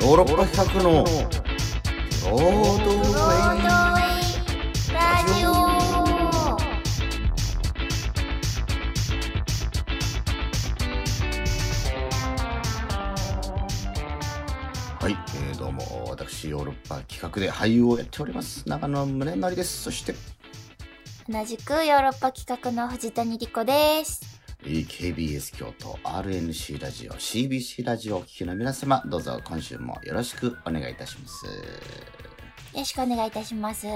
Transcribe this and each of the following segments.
ヨーロッパ企画のロードウェイラジオはい、えー、どうも私ヨーロッパ企画で俳優をやっております長野宗則ですそして同じくヨーロッパ企画の藤谷莉子です。えー KBS 京都 RNC ラジオ CBC ラジオをお聞きの皆様どうぞ今週もよろしくお願いいたします。よろしくお願いいたします。い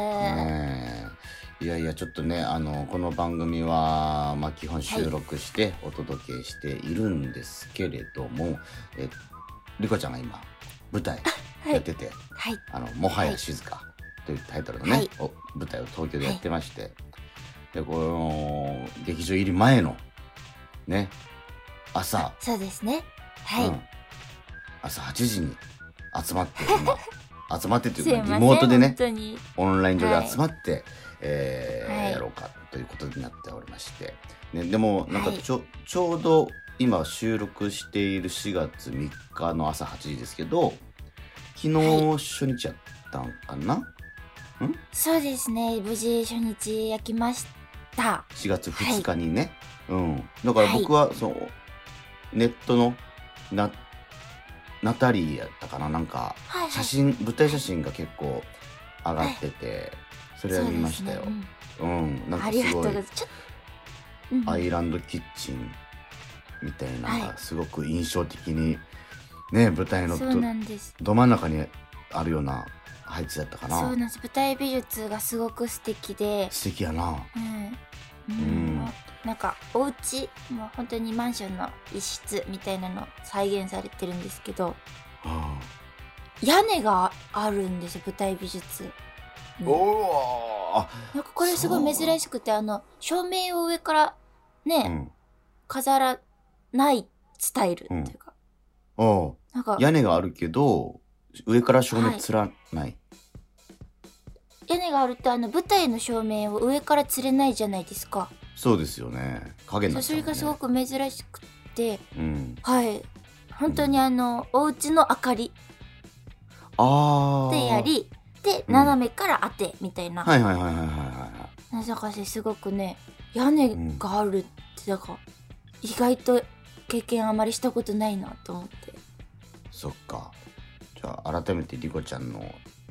やいやちょっとねあのこの番組は、まあ、基本収録してお届けしているんですけれども、えリコちゃんが今舞台やっててはい。「あのもはや静か」というタイトルのね、はい。お舞台を東京でやってまして、でこの劇場入り前のね朝、そうですね。はい。うん朝8時に集まって 今集まってというか。リモートでね本当に。オンライン上はいで集まって、えーはいやろうかということになっておりまして、ね、でもなんかはいちょ,、ちょうど今収録している4月3日の朝8時ですけど昨日は初日やったんかな、そうですね。無事初日焼きました。4月2日にね、うん、だから僕はそのネットのなナタリーやったかな？なんかはいはい。写真舞台写真が結構上がってて、それは見ましたよ。そうね。うん、なんうんありがかすごいアイランドキッチンみたいなのはい。がすごく印象的にね舞台の。ど真ん中にあるような配置だったかな。そうなんです。舞台美術がすごく素敵で、素敵やな。うん。ううん。うなんかお家もう本当にマンションの一室みたいなの再現されてるんですけどあ屋根があるんですよ舞台美術おおあなんかこれすごい珍しくてあの照明を上からね、うん。飾らないスタイルっていうか、おう。なんか屋根があるけど上から照明つらない、屋根があるとあの舞台の照明を上から吊れないじゃないですか、そうですよね。影になっちゃうもんれがすごく珍しくて。うん。はい。本当にあのお家の明かり。ああでやりでうん。斜めから当てみたいな、はいはいはいはいはい。はいなぜかしすごくね屋根があるってなんか意外と経験あまりしたことないなと思って。そっか。じゃあ改めてリコちゃんの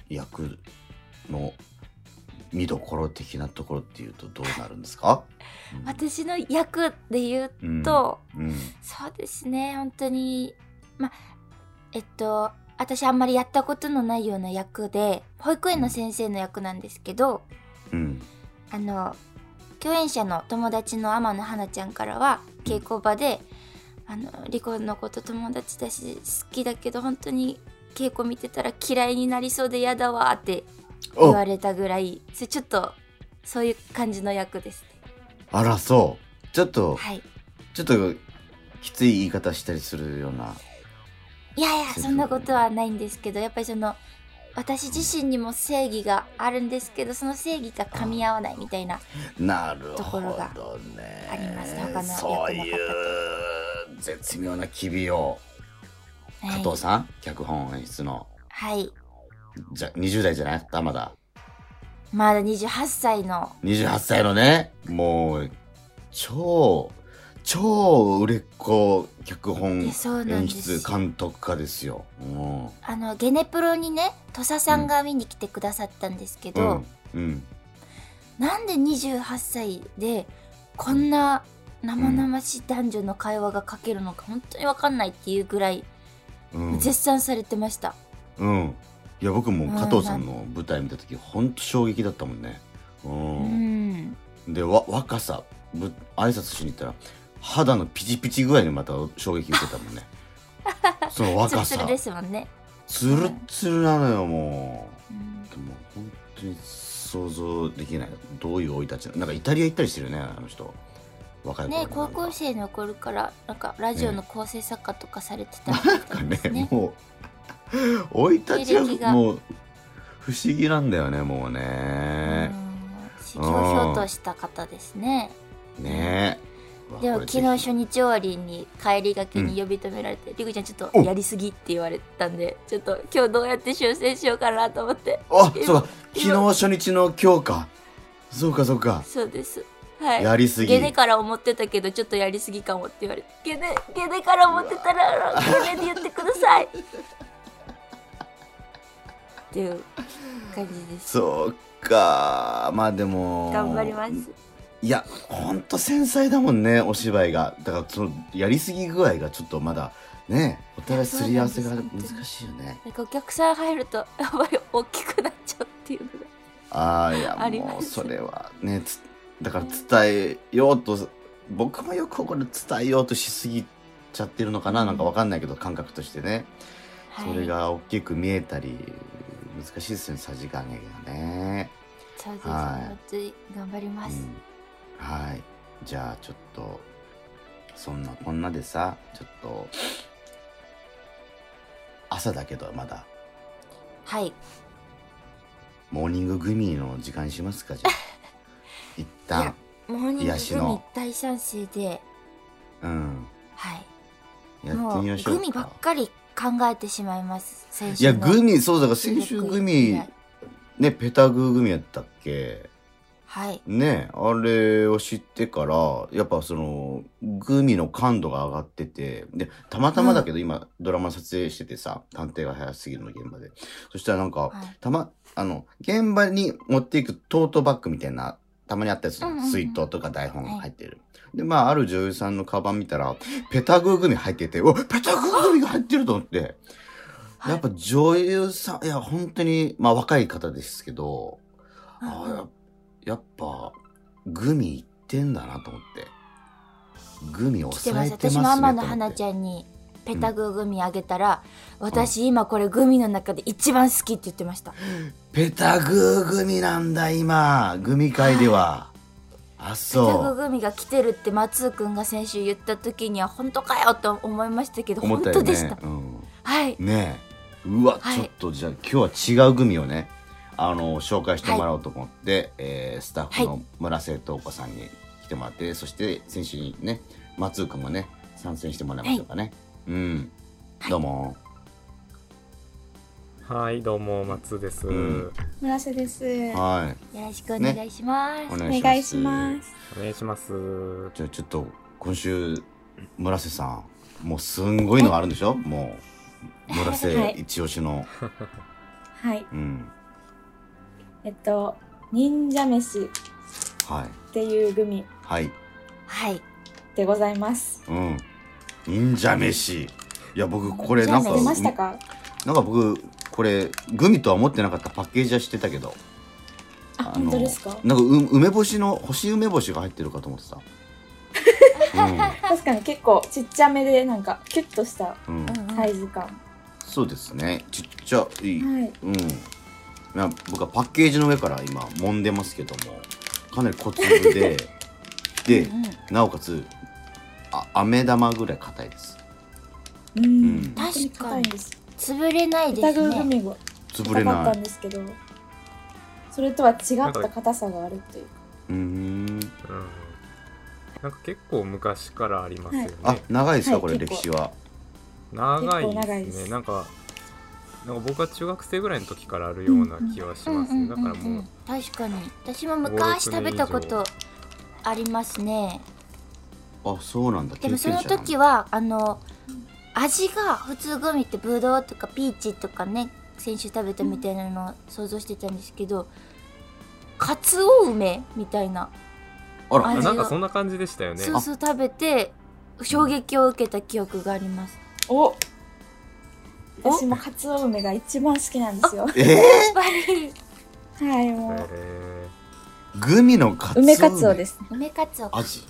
役の見どころ的なところっていうとどうなるんですか、うん。私の役で言ううん。と、うん。そうですね本当にまえっと私あんまりやったことのないような役で保育園の先生の役なんですけどうん。あの共演者の友達の天野花ちゃんからは稽古場で「あのリコのこと友達だし好きだけど本当に稽古見てたら嫌いになりそうで嫌だわ」って言おわれたぐらいそれちょっとそういう感じの役ですね。あらそう。ちょっとはい。ちょっときつい言い方したりするような。いやいやそんなことはないんですけどやっぱりその私自身にも正義があるんですけどその正義が噛み合わないみたいなところがね。あります。他の役の方そういう絶妙な機微を。加はい。藤さん、脚本演出の。はいじゃ20代じゃないまだ。まだ28歳の。28歳のね。もう超超売れっ子脚本演出監督家ですよ。うん。あのゲネプロにね土佐さんが見に来てくださったんですけど、うん。うん。なんで28歳でこんな生々しい男女の会話が書けるのか本当に分かんないっていうぐらいうん。絶賛されてました、うんいや僕も加藤さんの舞台見た時ほんと衝撃だったもんね。ううん。ん、でわ若さぶ挨拶しに行ったら肌のピチピチ具合にまた衝撃受けたもんね。そのツル若さ。ツルですもんね、つるっつるなのよもう。うん。でも本当に想像できない。どういう生い立ちななんかイタリア行ったりしてるよねあの人。若い頃ねに高校生の頃からなんかラジオの構成作家とかされてたみたないんかですね。ねもう 生い立ちもう不思議なんだよねもううねん。ひょうひょうとした方ですね。ね。えでも昨日初日終わりに帰りがけに呼び止められて、りくちゃんちょっとやりすぎって言われたんでちょっと今日どうやって修正しようかなと思って。あそうか。昨日初日の今日か。そうかそうか。そうです。はい。やりすぎ。ゲネから思ってたけどちょっとやりすぎかもって言われて。ゲネゲネから思ってたらゲネで言ってくださいっていう感じです。そうかまあでも頑張ります。いやほんと繊細だもんねお芝居が。だからそのやりすぎ具合がちょっとまだねお互いすり合わせが難しいよね。なんかお客さん入るとやっぱり大きくなっちゃうっていうのがああいやもうそれはねつだから伝えようと僕もよくこれ伝えようとしすぎちゃってるのかななんかわかんないけど感覚としてね、はい。それが大きく見えたり難しいですよねさじ加減がね、そうです、はい。頑張ります、うん、はい。じゃあちょっとそんなこんなでさちょっと朝だけどまだ。はい。モーニンググミの時間にしますかじゃあ。一旦モーニンググミ大賛成で。うん。はい。やってみましょうグミばっかかり考えてしまいます。先いやグミそうだから先週グミはいねペタグーグミやったっけ？はい。ねあれを知ってからやっぱそのグミの感度が上がっててでたまたまだけど今、ドラマ撮影しててさ探偵が早すぎるの現場で。そしたらなんか、はい。たまあの現場に持っていくトートバッグみたいなたまにあったやつ、水筒とか台本入ってる、でまあある女優さんのカバン見たらペタグーグミ入ってておペタグーグミが入ってると思って。はい。やっぱ女優さんいや本当にまあ若い方ですけどあうん。ややっぱグミいってんだなと思って。グミ来てます抑えて。ます。ね私も天野と思花ちゃんにペタグーグミあげたら、私今これグミの中で一番好きって言ってました。ペタグーグミなんだ今。グミ界では、あペタグそうーグミが来てるって松尾くんが先週言った時には本当かよと思いましたけど思ったよ本当でした、ねうん。はい。ね。えうわ、はい。ちょっとじゃあ今日は違うグミをねあの紹介してもらおうと思って、えースタッフの村瀬東子さんに来てもらって、そして選手にね松尾君もね参戦してもらいましょうかね、うん。どうも。はい、どうも松です。うん。村瀬です。はい。よろしくお願いします、おお願いします。お願いします。じゃあちょっと今週村瀬さんもうすんごいのがあるんでしょ？もう村瀬一押しの、はい。うん。えっと、忍者飯。っはい。ていうグミ。はい。はい。でございます。うん忍者飯。いや僕これなんかなんか僕これグミとは思ってなかったパッケージは知ってたけど。あ、本当ですか？なんかう梅干しの干し梅干しが入ってるかと思ってた 確かに結構ちっちゃめでなんかキュッとしたうん、うん、うんうんサイズ感。そうですね。ちっちゃい、はい。うん。まあ僕はパッケージの上から今揉んでますけどもかなり小粒で。でうん。なおかつあ飴玉ぐらい硬いです。うん。うん。本当に硬いんです。潰れないですね。ググミが潰れ硬かっないたんですけど、それとは違った硬さがあるっていう。か。うーん。うん。なんか結構昔からありますよね。あ長いですか、はい。これ結構歴史は。長い結構長いです。すなんか、なんか僕は中学生ぐらいの時からあるような気はしますね。だからもう、確かに。私も昔食べたことありますねあそうなんだ。でもその時はあの味が普通グミってブドウとかピーチとかね先週食べたみたいなのを想像してたんですけどかつお梅みたいな、あら。なんかそんな感じでしたよね。そうそう食べて衝撃を受けた記憶があります。お。私もカツオ梅が一番好きなんですよ。えやっぱりはい、もう。えー、グミのカツオ梅。カツオです。梅かつお味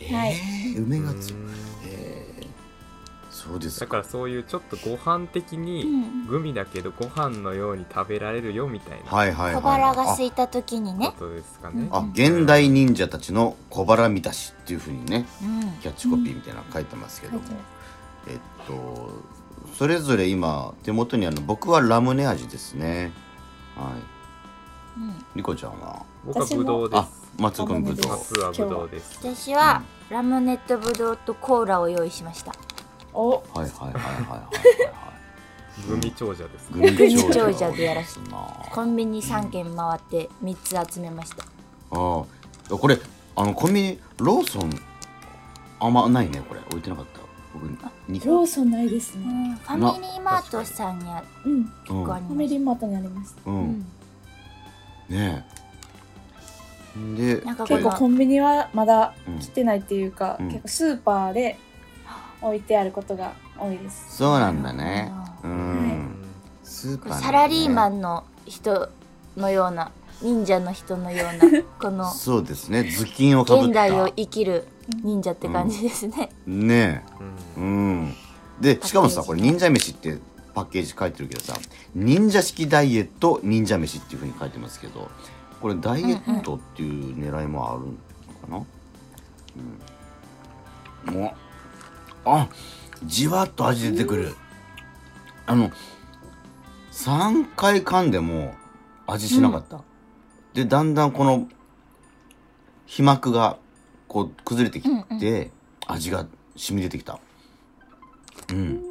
えー、はい。梅ーカツオうん。えー、そうです。だからそういうちょっとご飯的うにん。グミだけどご飯のように食べられるよみたいなはいはいはい小腹が空いた時にね。ことですかね。ああ現代忍者たちの小腹満たしっていうふうにねうん。キャッチコピーみたいなの書いてますけども、書いてまえっとそれぞれ今手元にあるの僕はラムネ味ですね。はい。うん。リコちゃんは？僕はブドウです。松君ぶどう。夏はぶどうです。私はラムネットブドウとコーラを用意しました。お。はいはいはいはいはいはい。グミ長者ですグねミ長長者でやらせなあコンビニ3軒回って3つ集めました。あこれあのコンビニローソンあんまないねこれ。置いてなかった。ローソンないですね。うん。ファミリーマートさんにあうん。うん結構ありファますミリーマートにあります。ううんん。ねえでなんかこの結構コンビニはまだうん。来てないっていうか、うん。結構スーパーで置いてあることが多いです。そうなんだね。ううん。んスーパーなんだね。サラリーマンの人のような忍者の人のような このそうですね。頭巾をかぶった。現代を生きる忍者って感じですね、ね。えうん。うん。でしかもさこれ忍者飯ってパッケージ書いてるけどさ忍者式ダイエット忍者飯っていうふうに書いてますけどこれダイエットっていう狙いもあるのかな？うん、おあじわっと味出てくる。あの3回噛んでも味しなかった、でだんだんこの皮膜がこう崩れてきて、味が染み出てきた。うん。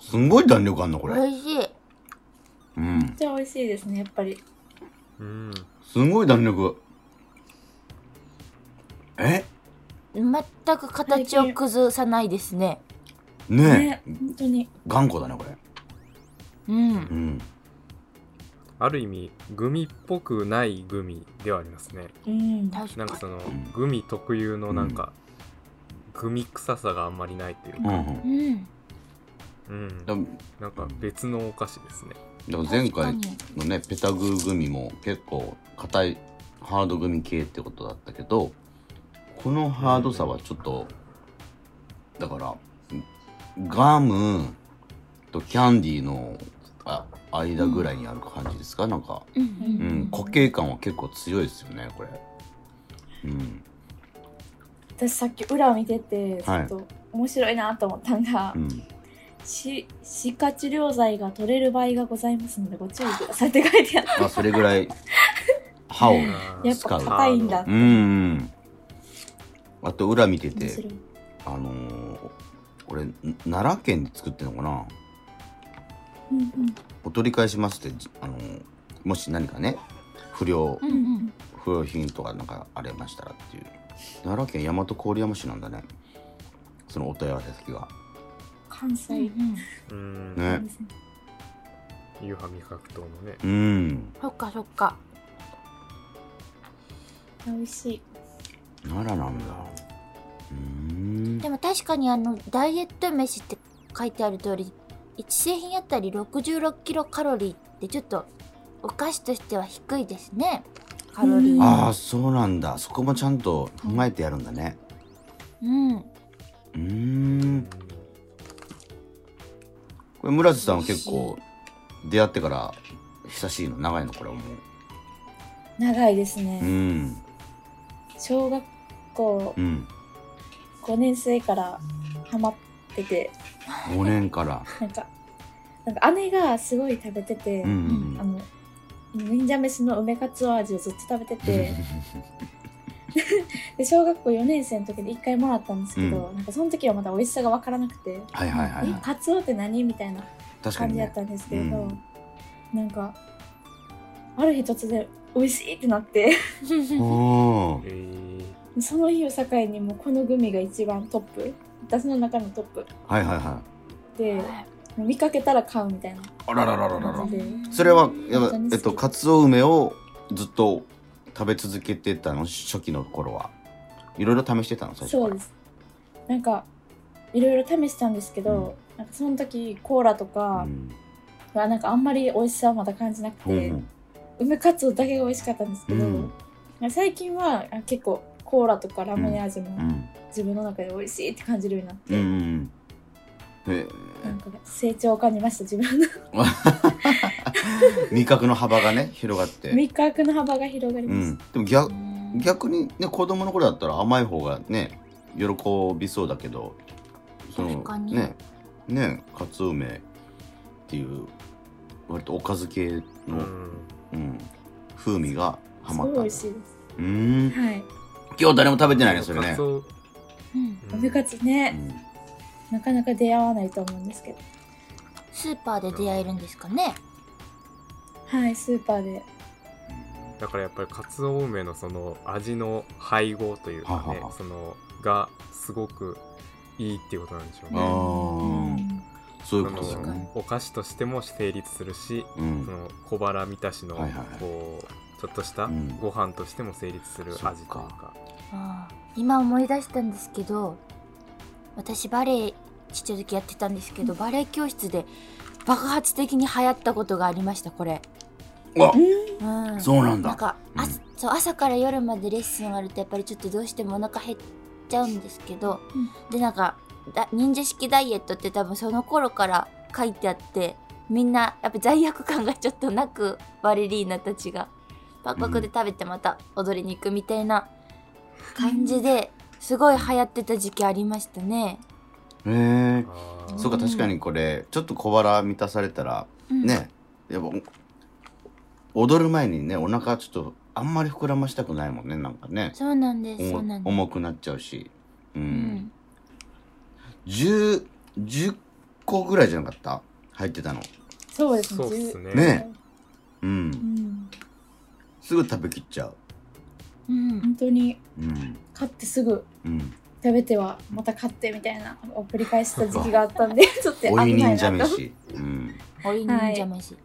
すんごい弾力あんのこれ。美味しい。うん。めっちゃ美味しいですねやっぱり。うんすん。ごい弾力。え？全く形を崩さないですね。ねえ。ね本当に。頑固だねこれ。うん。うん。ある意味グミっぽくないグミではありますね。うん。確かなんかそのんグミ特有のなんか、グミ臭さがあんまりないというか、うんうん。うん。なんか別のお菓子ですねだから前回のねペタグーグミも結構硬いハードグミ系ってことだったけどこのハードさはちょっとだからガムとキャンディーのあ間ぐらいにある感じですか、なんか、うん。うん、固形感は結構強いですよねこれ。うん。私さっき裏を見ててちょはい。っと面白いなと思ったんが、うんし歯科治療剤が取れる場合がございますのでご注意くださいって書いてあってまあそれぐらい歯をやっぱ硬いんだ。うんうん。あと裏見てて面白い。あのー、これん奈良県で作ってるのかな？うんうん。お取り返しますってじあのーもし何かね不良うんうん。不良品とかなんかありましたらっていう。奈良県大和郡山市なんだね。そのお問い合わせ先が関西。うんうん。ねですね。ユーハ味覚糖のね。うん。そっかそっか。美味しい。奈良なんだ。うーん。でも確かにあのダイエット飯って書いてある通り1製品あたり66キロカロリーってちょっとお菓子としては低いですね。カロリー。ああそうなんだ。そこもちゃんと踏えてやるんだね。うん。うーんこれ村瀬さんは結構出会ってから久しいの？長いの？これはも長いですううねん。小学校うん。5年生からハマってて。5年から。なんかなんか姉がすごい食べてて、うんうんあの忍者飯の梅かつお味をずっと食べてて で小学校4年生の時で1回もらったんですけど、なんかその時はまだ美味しさが分からなくてはいはいはい、えはい、カツオって何？みたいな感じだったんですけれど、うん。なんかある日突然美味しいってなって。その日を境にもうこのグミが一番トップ。私の中のトップ。はいはいはい。で見かけたら買うみたいなあらららららら。それはえっとかつお梅をずっと食べ続けてたの？初期の頃は。いろいろ試してたの？最初そうです。なんかいろいろ試したんですけど、なんかその時コーラとかうん。はなんかあんまり美味しさはまだ感じなくて、うん梅かつおだけが美味しかったんですけど、うん。最近はあ結構コーラとかラムネ味もうん。自分の中で美味しいって感じるようになって、うんうんへなんか成長を感じました自分の。え 味覚の幅がね広がって。味覚の幅が広がりうましん。でも逆うん逆にね子供の頃だったら甘い方がね喜びそうだけどその確かに。ねねかつお梅っていう割とおかず系の、ん。うん風味がすごいハマったんだ美味しいです。うーん。はい。今日誰も食べてないねそれね。カツオうん。うんおめかつうね、ん。なかなか出会わないと思うんですけど。スーパーで出会えるんですかねはい、スーパーで。だからやっぱりカツオ梅のその味の配合というかねはははそのがすごくいいっていうことなんでしょうあね。ーそういうことお菓子としても成立するし、うん。その小腹満たしのはいはいはい。こうちょっとしたうん。ご飯としても成立する味というか。か。あー今思い出したんですけど私バレエちっちゃい時やってたんですけど、バレエ教室で爆発的に流行ったことがありましたこれ、うわうん、そうなんだ。なんか、あうん。そう朝から夜までレッスンあるとやっぱりちょっとどうしてもお腹減っちゃうんですけど、でなんかだ忍者式ダイエットって多分その頃から書いてあってみんなやっぱ罪悪感がちょっとなくバレリーナたちがパクパクで食べてまた踊りに行くみたいな感じですごい流行ってた時期ありましたね。へえそうか確かにこれちょっと小腹満たされたらうん、ねやっぱ踊る前にねお腹ちょっとあんまり膨らましたくないもんねなんかね。そうなんですそう重なんです。重くなっちゃうし。ううん。ん、10 10個ぐらいじゃなかった？入ってたの。そうですね。そうっすね。ね。ううん。ん。すぐ食べきっちゃう。うん。本当に。うん。買ってすぐ。うん食べてはまた買ってみたいなのを繰り返した時期があったんでちょっとおい危ない忍者なと。飯。うん。おい忍者飯。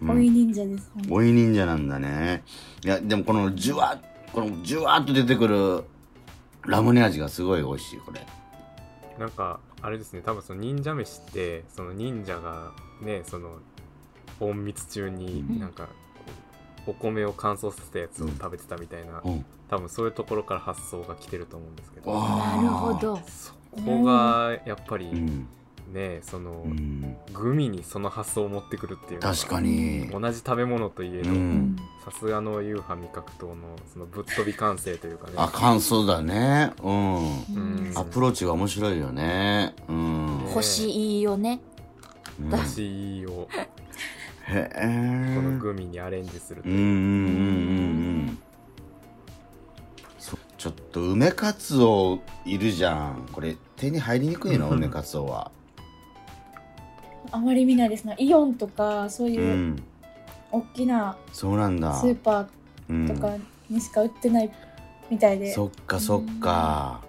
うん。おい忍者です。おい忍者なんだね。いやでもこのジュワッこのジュワッと出てくるラムネ味がすごい美味しいこれ。なんかあれですね。多分その忍者飯ってその忍者がねその隠密中にうん。なんかこうお米を乾燥させたやつを食べてたみたいな、うん。多分そういうところから発想が来てると思うんですけど。あなるほど。そこがやっぱりうん。ねその、うん。グミにその発想を持ってくるっていう確かに。同じ食べ物といえどうん。さすがの夕飯味覚糖のそのぶっ飛び感性というかね。あ感想だね。うん。うん。アプローチが面白いよね。うん。ね星いいよね。うん。だ私をへえ。このグミにアレンジするとう。んうんうんうんちょっと梅かつおいるじゃん。これ手に入りにくいの？梅かつおは。あまり見ないですね。イオンとかそうういうん。大きなそうなんだ。スーパうんーとかにしか売ってないみたいで。そっかそっか。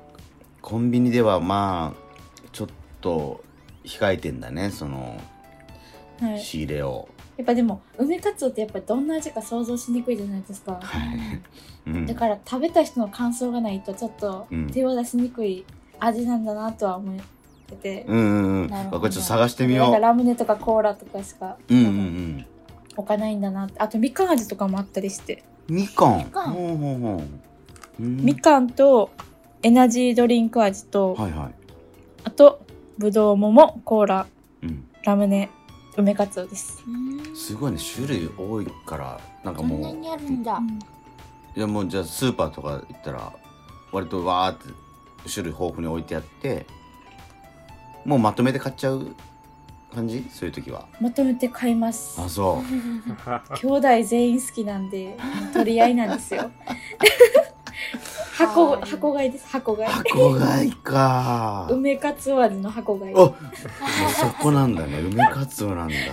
コンビニではまあちょっと控えてんだねそのはい。仕入れをやっぱでも梅かつおってやっぱりどんな味か想像しにくいじゃないですか。はい、うん。だから食べた人の感想がないとちょっとうん。手を出しにくい味なんだなとは思ってて、うんうんうん。これちょっと探してみよなんかラムネとかコーラとかしかううんうんうん。置かないんだなあとみかん味とかもあったりして、みかん。みかん。ほうほうほう。うん。みかんとエナジードリンク味と、はいはい。あとぶどう桃コーラうん。ラムネ梅かつおです、うんすごいね種類多いからなんかそんなもうにあるんだ。いやもうじゃあスーパーとか行ったら割とわーって種類豊富に置いてあってもうまとめて買っちゃう感じ？そういう時は。まとめて買います。あそう。兄弟全員好きなんで取り合いなんですよ 箱はい箱買いです。箱買い。箱買いか。梅かつお味の箱買い。おもうそこなんだね。梅かつおなんだ。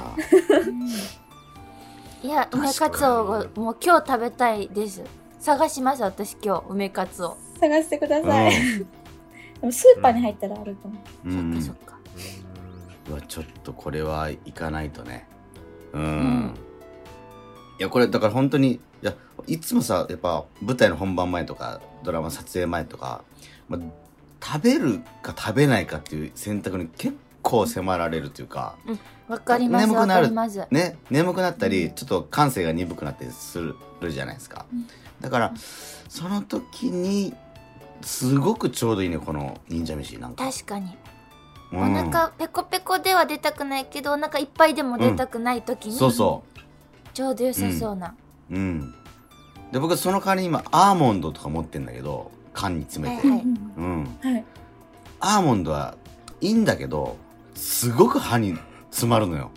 いや梅かつおをもう今日食べたいです。探します私今日梅かつお、探してください、でもスーパーに入ったらあると思う、うん、うんそっかそっか。うわちょっとこれは行かないとね。うん、ん。いやこれだから本当にいやいつもさやっぱ舞台の本番前とかドラマ撮影前とか、まあ、食べるか食べないかっていう選択に結構迫られるというかわかりますわ眠くなるね眠くなったり、うんちょっと感性が鈍くなったりするじゃないですか、うん。だからその時にすごくちょうどいいねこの忍者飯なんか、確かに、うん。お腹ペコペコでは出たくないけどお腹いっぱいでも出たくない時に、そうそう。ちょうど良さそうな、うん。で、僕はその代わりに今、アーモンドとか持ってんだけど、缶に詰めて。はいうん。はいアーモンドはいいんだけど、すごく歯に詰まるのよ。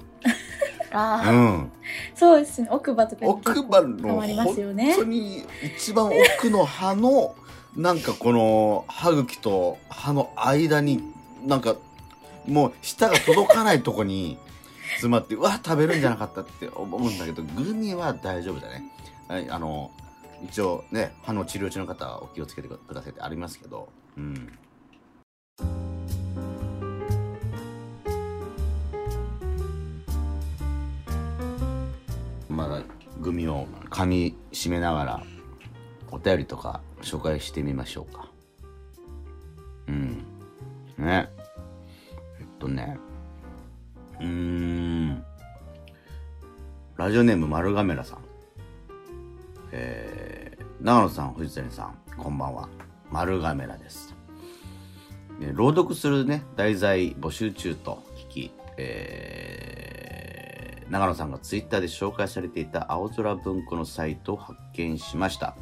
ああ、うん。そうですね。奥歯とか奥歯の本当に一番奥の歯のなんかこの歯茎と歯の間になんかもう舌が届かないとこに詰まってうわ食べるんじゃなかったって思うんだけどグミは大丈夫だね。はい、あの一応ね歯の治療中の方はお気をつけてくださいってありますけど、うん。まだグミを噛み締めながらお便りとか紹介してみましょうか。うん。ね。えっとね。うーん。ラジオネーム丸ガメラさん、長野さん藤谷さんこんばんは。丸ガメラです。ね朗読するね題材募集中と聞き、えー長野さんがツイッターで紹介されていた青空文庫のサイトを発見しました、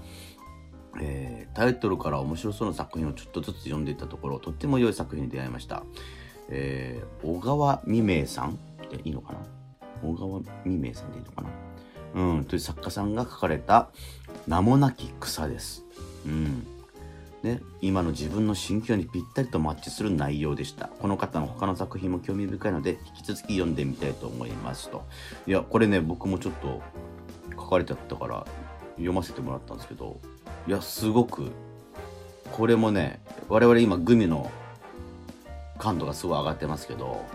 えータイトルから面白そうな作品をちょっとずつ読んでいたところとっても良い作品に出会いました、えー小川未明さんでいいのかな？小川未明さんでいいのかな？うん、という作家さんが書かれた名もなき草です。うん。ね、今の自分の心境にぴったりとマッチする内容でした。この方の他の作品も興味深いので、引き続き読んでみたいと思いますと。いや、これね、僕もちょっと書かれてあったから読ませてもらったんですけど、いや、すごく、これもね、我々今グミの感度がすごい上がってますけど、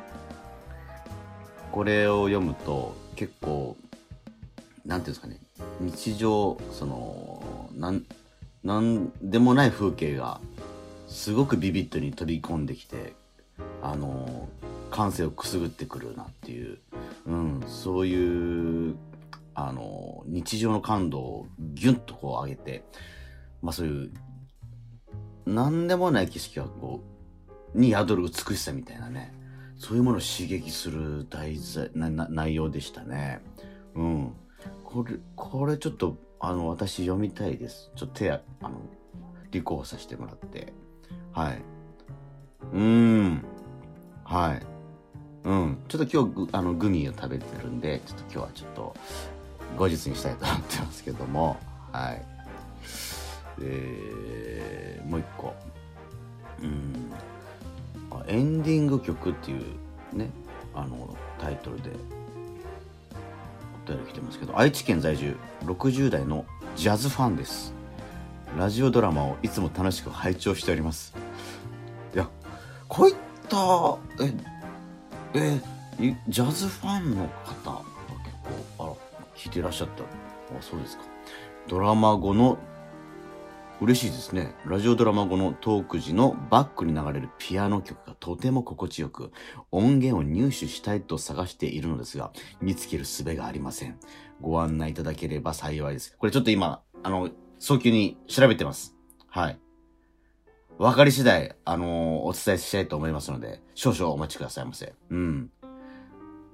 これを読むと結構なんていうんですかね日常そのなんなんでもない風景がすごくビビッドに飛び込んできてあの感性をくすぐってくるなっていう、うん、そういうあの日常の感度をギュンとこう上げてまあそういうなんでもない景色がこうに宿る美しさみたいなねそういうものを刺激する題材なな内容でしたね。うん。これ、これちょっと、あの、私読みたいです。ちょっと手あ、あの、立候補させてもらって。はい。うーん。はい。うん。ちょっと今日、あの、グミを食べてるんで、ちょっと今日はちょっと、後日にしたいと思ってますけども、はい。えー、もう一個。うん。エンディング曲っていうね、あの、タイトルで、お便り来てますけど愛知県在住60代のジャズファンです。ラジオドラマをいつも楽しく拝聴しております。いやこういったええジャズファンの方が結構あら聞いてらっしゃった。あそうですか。ドラマ後の嬉しいですね。ラジオドラマ後のトーク時のバックに流れるピアノ曲がとても心地よく、音源を入手したいと探しているのですが、見つける術がありません。ご案内いただければ幸いです。これちょっと今、あの、早急に調べてます。はい。わかり次第、あのお伝えしたいと思いますので、少々お待ちくださいませ。うん。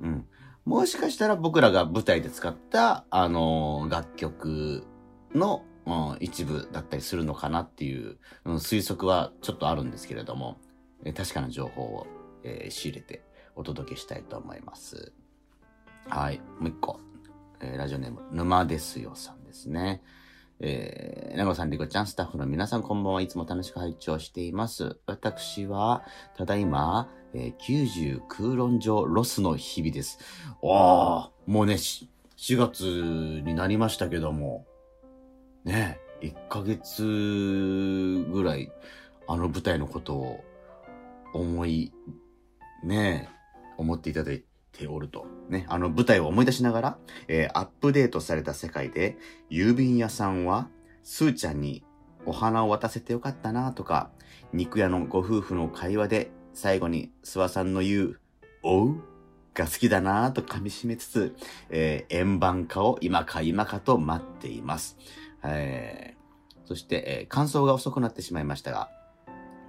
うん。もしかしたら僕らが舞台で使った、あの楽曲の、うん、一部だったりするのかなっていう、うん、推測はちょっとあるんですけれども、え確かな情報を、えー仕入れてお届けしたいと思います。はい。もう一個。えーラジオネーム、沼ですよさんですね。えー、なごさん、りこちゃん、スタッフの皆さん、こんばんはいつも楽しく拝聴しています。私は、ただいま、えー90空論上ロスの日々です。おー、もうね、4月になりましたけども、ねえ、1ヶ月ぐらい、あの舞台のことを思い、ねえ、思っていただいておると。ね、あの舞台を思い出しながら、えーアップデートされた世界で、郵便屋さんは、スーちゃんにお花を渡せてよかったなとか、肉屋のご夫婦の会話で、最後に諏訪さんの言う、おうが好きだなぁと噛み締めつつ、えー円盤化を今か今かと待っています。えーそして、えー感想が遅くなってしまいましたが、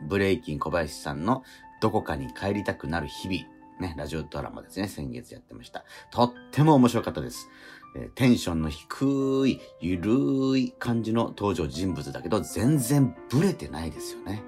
ブレイキン小林さんのどこかに帰りたくなる日々、ね、ラジオドラマですね、先月やってました。とっても面白かったです。えーテンションの低い、ゆるい感じの登場人物だけど、全然ブレてないですよね。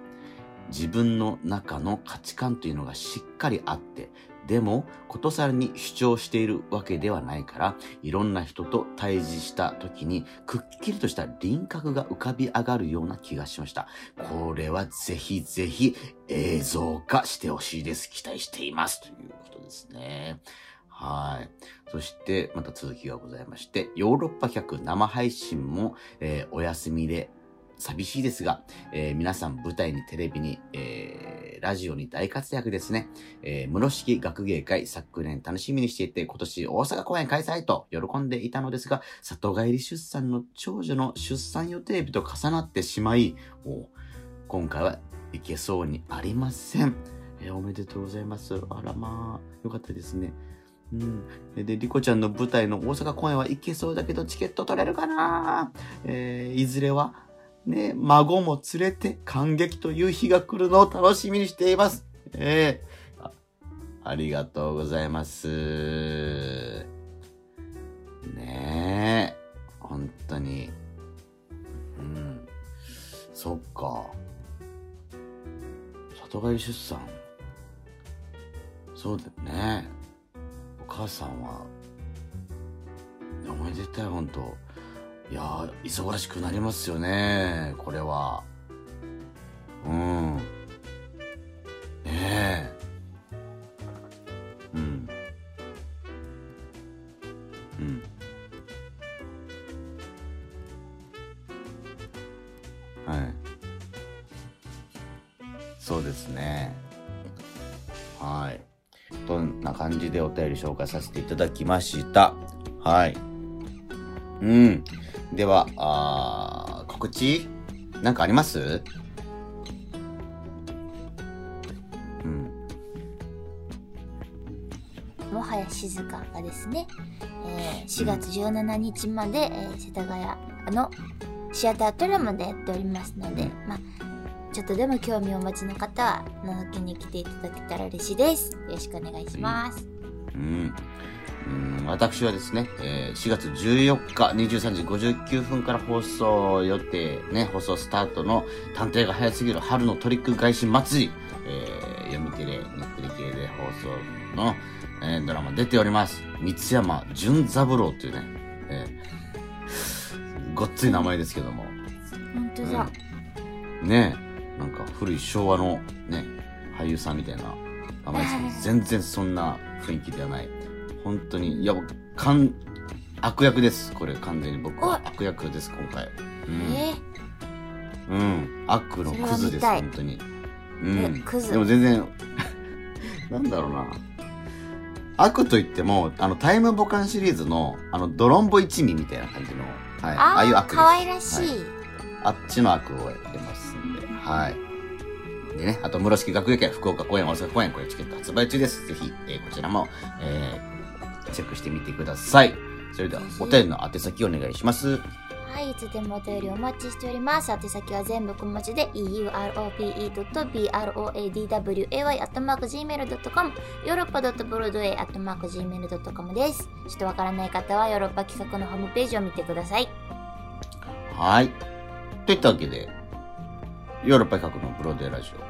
自分の中の価値観というのがしっかりあって、でも、ことさらに主張しているわけではないから、いろんな人と対峙した時に、くっきりとした輪郭が浮かび上がるような気がしました。これはぜひぜひ映像化してほしいです。期待しています。ということですね。はい。そして、また続きがございまして、ヨーロッパ客生配信も、えーお休みで、寂しいですが、えー皆さん舞台にテレビに、えーラジオに大活躍ですね。えー室敷学芸会昨年楽しみにしていて、今年大阪公演開催と喜んでいたのですが、里帰り出産の長女の出産予定日と重なってしまい、今回は行けそうにありません。えーおめでとうございます。あらまあ、よかったですね。うん。で、リコちゃんの舞台の大阪公演は行けそうだけど、チケット取れるかな？えーいずれは、ね、孫も連れて感激という日が来るのを楽しみにしています。えーあありがとうございます。ねえ、本当に。うん。そっか。里帰り出産。そうだよね。お母さんは、おめでたい、本当いやー、忙しくなりますよね、これは。うん。ねえ。うん。うん。はい。そうですね。はい。どんな感じでお便り紹介させていただきました？はい。うん。では、あー告知なんかあります？うん。もはや静かがですね、えー4月17日まで、えー世田谷のシアタートラムでやっておりますので、まあ、ちょっとでも興味をお持ちの方は覗きに来ていただけたら嬉しいです。よろしくお願いします。うん。うん私はですね、えー4月14日23時59分から放送予定、ね、放送スタートの探偵が早すぎる春のトリック返し祭り、えー、読みテレ、日テレ系で放送の、えードラマ出ております。三山純三郎というね、えーごっつい名前ですけども、本当だ。ねえ、なんか古い昭和のね、俳優さんみたいな名前ですけど、全然そんな雰囲気ではない。本当に、いや、かん、悪役です。これ完全に僕はお悪役です、今回。えうん。うん。悪のクズです、本当に。うえん。クズでも全然、なんだろうな。悪といっても、あの、タイムボカンシリーズの、あの、ドロンボ一味みたいな感じの、はい。ああいう悪です。可愛らしい。はいあっちの悪をやってますんで、はい。でね、あと、室敷学園福岡公演、大阪公演、これチケット発売中です。ぜひ、えーこちらも、えーチェックしてみてください。それでは、お便りの宛先お願いします。はい、いつでもお便りお待ちしております。宛先は全部小文字で europe.broadway.gmail.com ヨーロッパ .broadway.gmail.com です。ちょっとわからない方はヨーロッパ企画のホームページを見てください。はい。といったわけで、ヨーロッパ企画のブローデーラジオ、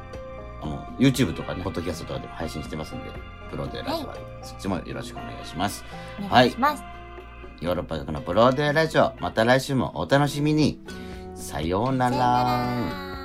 あの、YouTube とかね、ポッドキャストとかでも配信してますんで、ブローデーラジオは、そっちもよろしくお願いします。お願いします。ヨーロッパ企画のブローデーラジオ、また来週もお楽しみに。さような。ら。